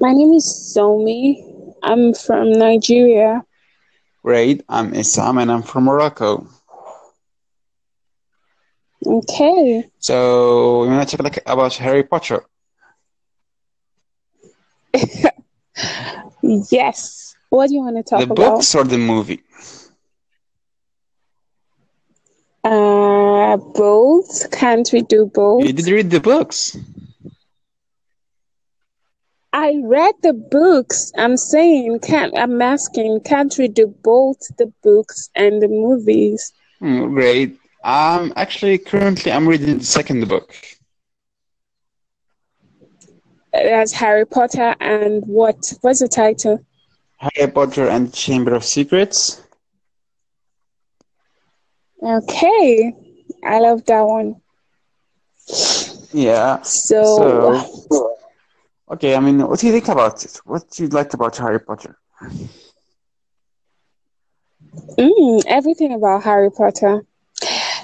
My name is Somi. I'm from Nigeria. Great. I'm Isam and I'm from Morocco. Okay. So we want to talk about Harry Potter. Yes. What do you want to talk The about? The books or the movie? Uh, both. Can't we do both? You did read the books. I read the books. I'm saying, can't. I'm asking, can't we do both the books and the movies? Hmm, great. Um, actually, currently I'm reading the second book. That's Harry Potter and what? What's the title? Harry Potter and Chamber of Secrets. Okay, I love that one. Yeah. So, So, okay. I mean, what do you think about it? What do you like about Harry Potter? mm, everything about Harry Potter.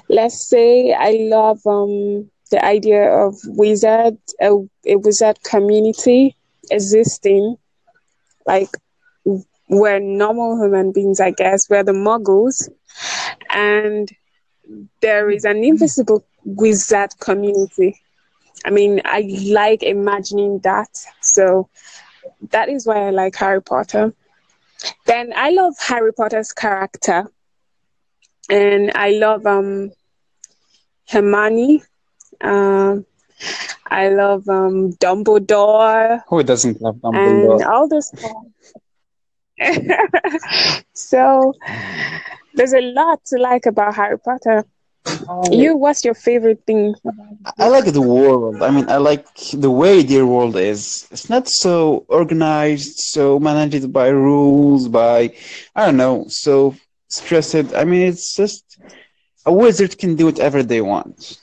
Let's say I love um the idea of wizard, a, a wizard community existing, like we're normal human beings, I guess. We're the muggles, and there is an invisible wizard community. I mean, I like imagining that. So that is why I like Harry Potter. Then I love Harry Potter's character, and I love um Hermione. Um, I love um Dumbledore Who doesn't love Dumbledore? and all this stuff. so there's a lot to like about Harry Potter. Oh. You, what's your favorite thing? I like the world. I mean, I like the way their world is. It's not so organized, so managed by rules, by, I don't know, so stressed. I mean, it's just a wizard can do whatever they want.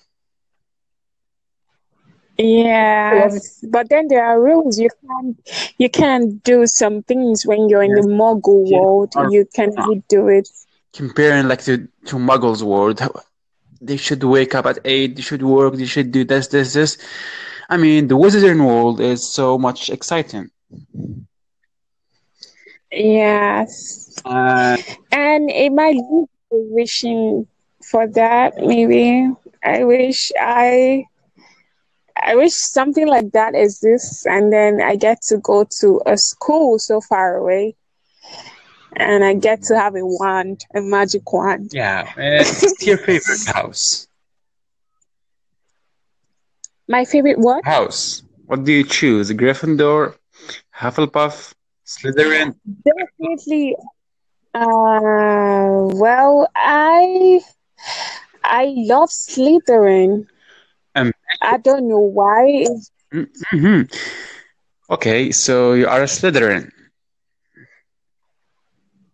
Yeah, but then there are rules. You can't you can't do some things when you're in the Muggle Yeah. world. You can not do it. Comparing like to, to Muggles' world, how- they should wake up at 8, they should work, they should do this, this, this. I mean, the wizarding world is so much exciting. Yes, Uh, and it might lead to wishing for that. Maybe I wish I I wish something like that exists, and then I get to go to a school so far away, and I get to have a wand, a magic wand. yeah, it's your favorite house. My favorite what? House. What do you choose? Gryffindor, Hufflepuff, Slytherin? Definitely. Uh, well, I I love Slytherin. Um, I don't know why. It's- hmm Okay, so you are a Slytherin.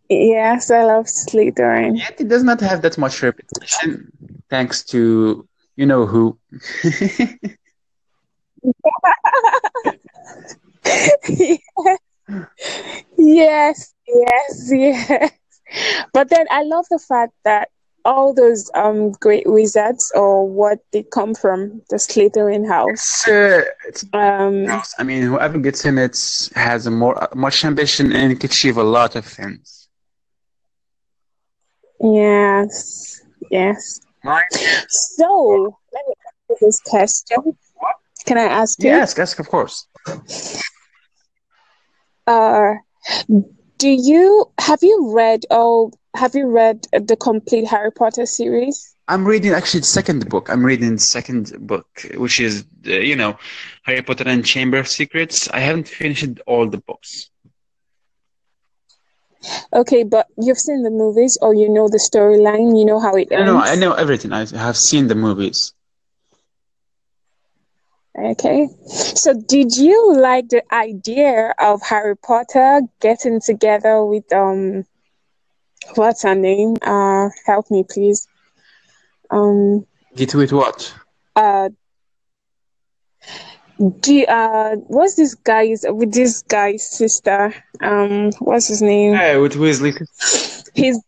Yes, I love Slytherin. Yet it does not have that much reputation, thanks to you know who. Yes, yes, yes. But then I love the fact that all those um great wizards or what they come from the Slytherin house. It's, uh, it's Um, I mean, whoever gets in it has a more much ambition and can achieve a lot of things. Yes, yes. Right? So let me ask you this question. Can I ask you? Yes, yes, of course. Uh, do you have you read all? Have you read the complete Harry Potter series? I'm reading actually the second book. I'm reading the second book, which is, uh, you know, Harry Potter and Chamber of Secrets. I haven't finished all the books. Okay, but you've seen the movies, or you know the storyline. You know how it I ends. know, I know everything. I have seen the movies. Okay. So, did you like the idea of Harry Potter getting together with um, what's her name? Uh, help me, please. Um, Get with what? uh, do uh, what's this guy's with this guy's sister? Um, what's his name? Yeah, with Weasley. He's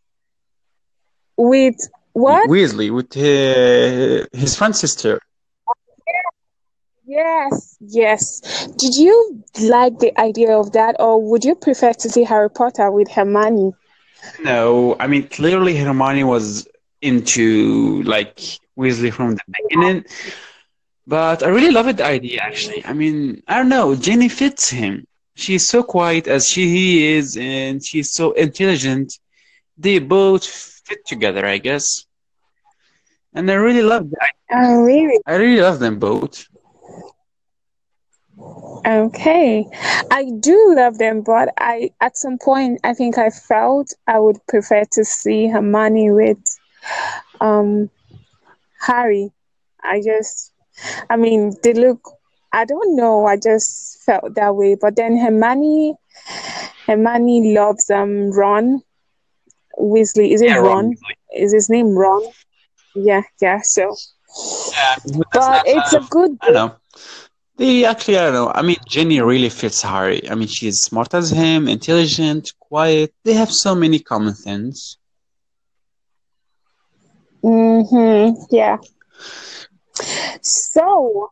with what? Weasley, with uh, his friend sister. Yes, yes. Did you like the idea of that, or would you prefer to see Harry Potter with Hermione? No, I mean clearly Hermione was into like Weasley from the beginning, but I really love the idea actually. I mean, I don't know, Ginny fits him. She's so quiet as she he is, and she's so intelligent. They both fit together, I guess. And I really love that. Oh, really? I really love them both. Okay. I do love them, but I at some point I think I felt I would prefer to see Hermione with um Harry. I just I mean they look I don't know, I just felt that way. But then Hermione Hermione loves um Ron Weasley. Is it Yeah, Ron Ron? Is his name Ron? Yeah, yeah, so Yeah, but it's a uh, good I don't know. They actually, I don't know. I mean, Ginny really fits Harry. I mean, she's smart as him, intelligent, quiet. They have so many common things. mm-hmm, yeah. So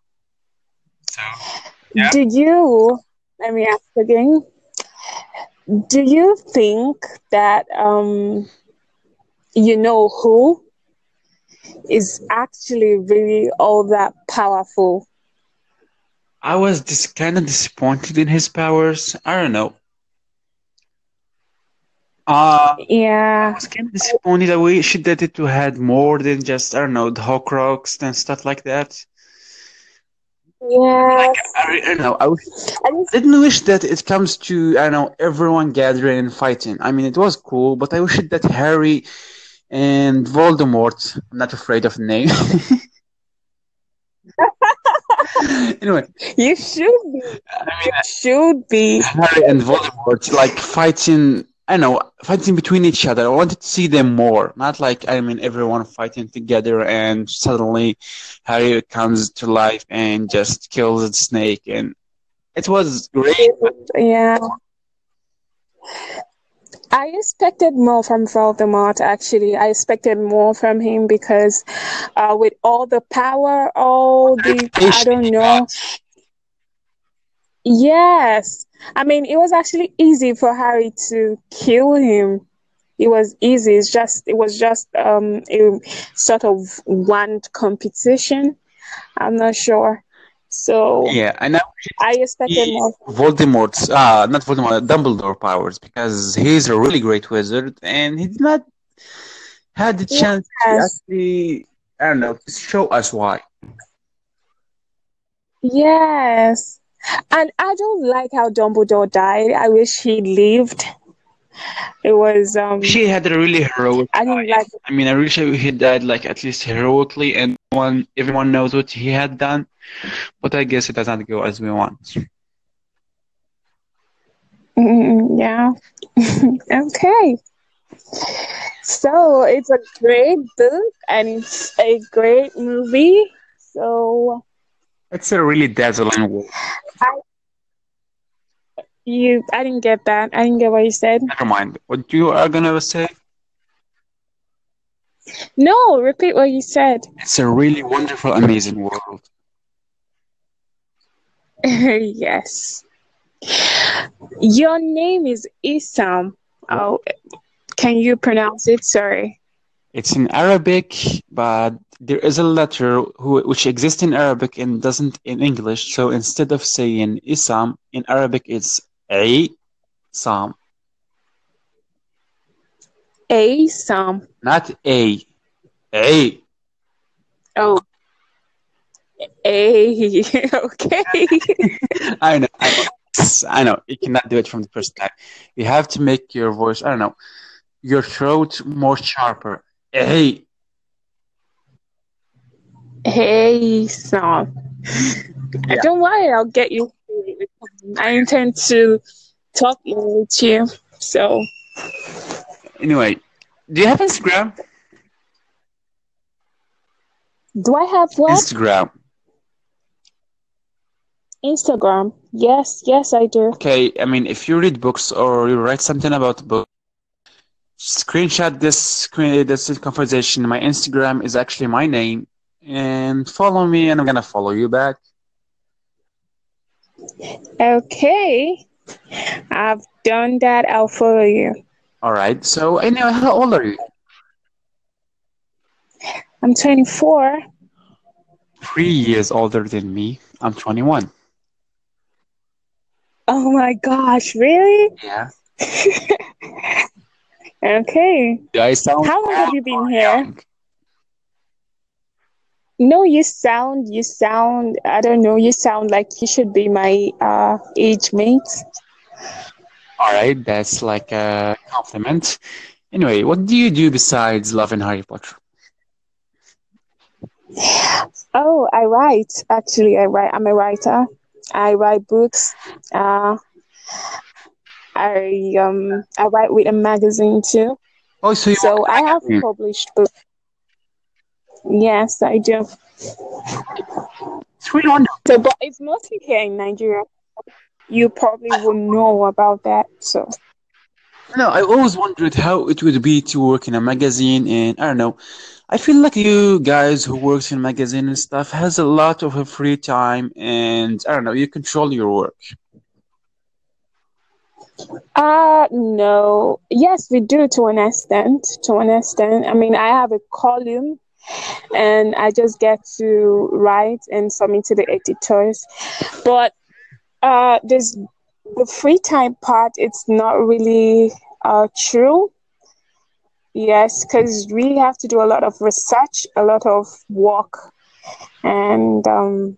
So, Yeah. do you let me ask again. Do you think that um you know who is actually really all that powerful? I was dis kind of disappointed in his powers. I don't know. Uh, I Yeah. was kind of disappointed. I wish that it had more than just, I don't know, the Horcrux and stuff like that. Like, I, I know. I, I I didn't wish that it comes to, I don't know, everyone gathering and fighting. I mean, it was cool, but I wish that Harry and Voldemort, I'm not afraid of the name. Anyway, you should be. I mean, You should be. Harry and Voldemort like fighting. I know fighting between each other. I wanted to see them more, not like I mean everyone fighting together and suddenly Harry comes to life and just kills the snake. And it was great. Yeah. I expected more from Voldemort, actually. I expected more from him because uh, with all the power, all the, I don't know. Yes. I mean, it was actually easy for Harry to kill him. It was easy. It's just, it was just um, a sort of wand competition. I'm not sure. So Yeah, and now I expected more. Voldemort's uh not Voldemort, Dumbledore powers because he's a really great wizard and he did not had the chance to actually I don't know to show us why. Yes. And I don't like how Dumbledore died. I wish he lived. It was um She had a really heroic I didn't life. like I mean, I wish he died like at least heroically, and one everyone knows what he had done. But I guess it does not go as we want. Mm, yeah. Okay. So it's a great book and it's a great movie. So It's a really dazzling world. I you I didn't get that. I didn't get what you said. Never mind. What you are gonna say? No, repeat what you said. It's a really wonderful, amazing world. Yes. Your name is Isam. Oh, can you pronounce it? Sorry. It's in Arabic, but there is a letter who, which exists in Arabic and doesn't in English. So instead of saying Isam in Arabic, it's A Sam, Asam. not A. A. Oh, A. Okay. I know, I know. I know. You cannot do it from the first time. You have to make your voice, I don't know, your throat more sharper. Hey, Hey, Sam. Yeah. Don't worry, I'll get you. I intend to talk more with you. So, anyway, do you have Instagram? do I have what? Instagram. Instagram. Yes, yes, I do. Okay, I mean, if you read books or you write something about books, screenshot this screen this conversation. My Instagram is actually my name, and follow me, and I'm gonna follow you back. Okay, I've done that. I'll follow you. All right. So anyway, how old are you? I'm 24. Three years older than me. I'm 21. Oh my gosh, really? Yeah. Okay. Do I sound How long have you been here? young? No, you sound, you sound, I don't know, you sound like you should be my uh age mate. All right, that's like a compliment. Anyway, what do you do besides love loving Harry Potter? Oh, I write. Actually, I write. I'm a writer. I write books. Uh, I um I write with a magazine too. Oh, so you So I have published books. Yes, I do. Really wonderful. So, but it's mostly here in Nigeria. You probably will know about that. So, No, I always wondered how it would be to work in a magazine, and I don't know. I feel like you guys who works in magazine and stuff has a lot of free time, and I don't know. You control your work. uh no. Yes, we do to an extent. To an extent. I mean, I have a column, and I just get to write and submit to the editors. But uh, there's the free time part. It's not really uh true. Yes, because we have to do a lot of research, a lot of work, and um,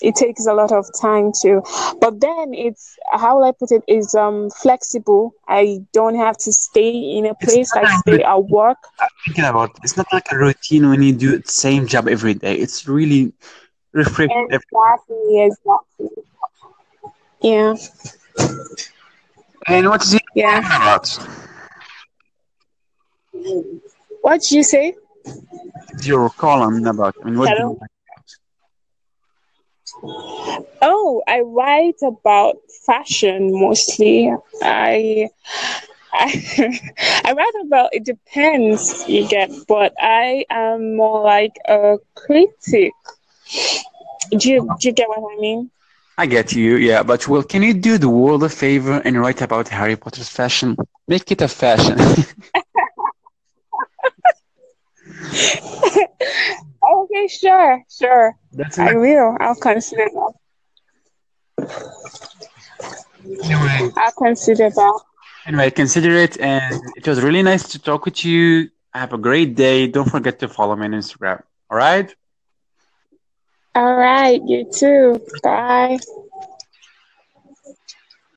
it takes a lot of time too. But then it's how will I put it is um flexible. I don't have to stay in a place. I a stay at work. I'm thinking about it's not like a routine when you do the same job every day. It's really refreshing. Exactly, exactly. Yeah, And what is it yeah. about? What did you say? Your column about? I mean, what do you Hello. Oh, I write about fashion mostly. I I, I write about it depends you get, but I am more like a critic. Do you, do you get what I mean? I get you, yeah, but well, can you do the world a favor and write about Harry Potter's fashion? Make it a fashion. Okay, sure, sure. That's I will. I'll consider that. Anyway, I'll consider that. anyway, consider it, and it was really nice to talk with you. Have a great day. Don't forget to follow me on Instagram. All right? All right, you too. Bye.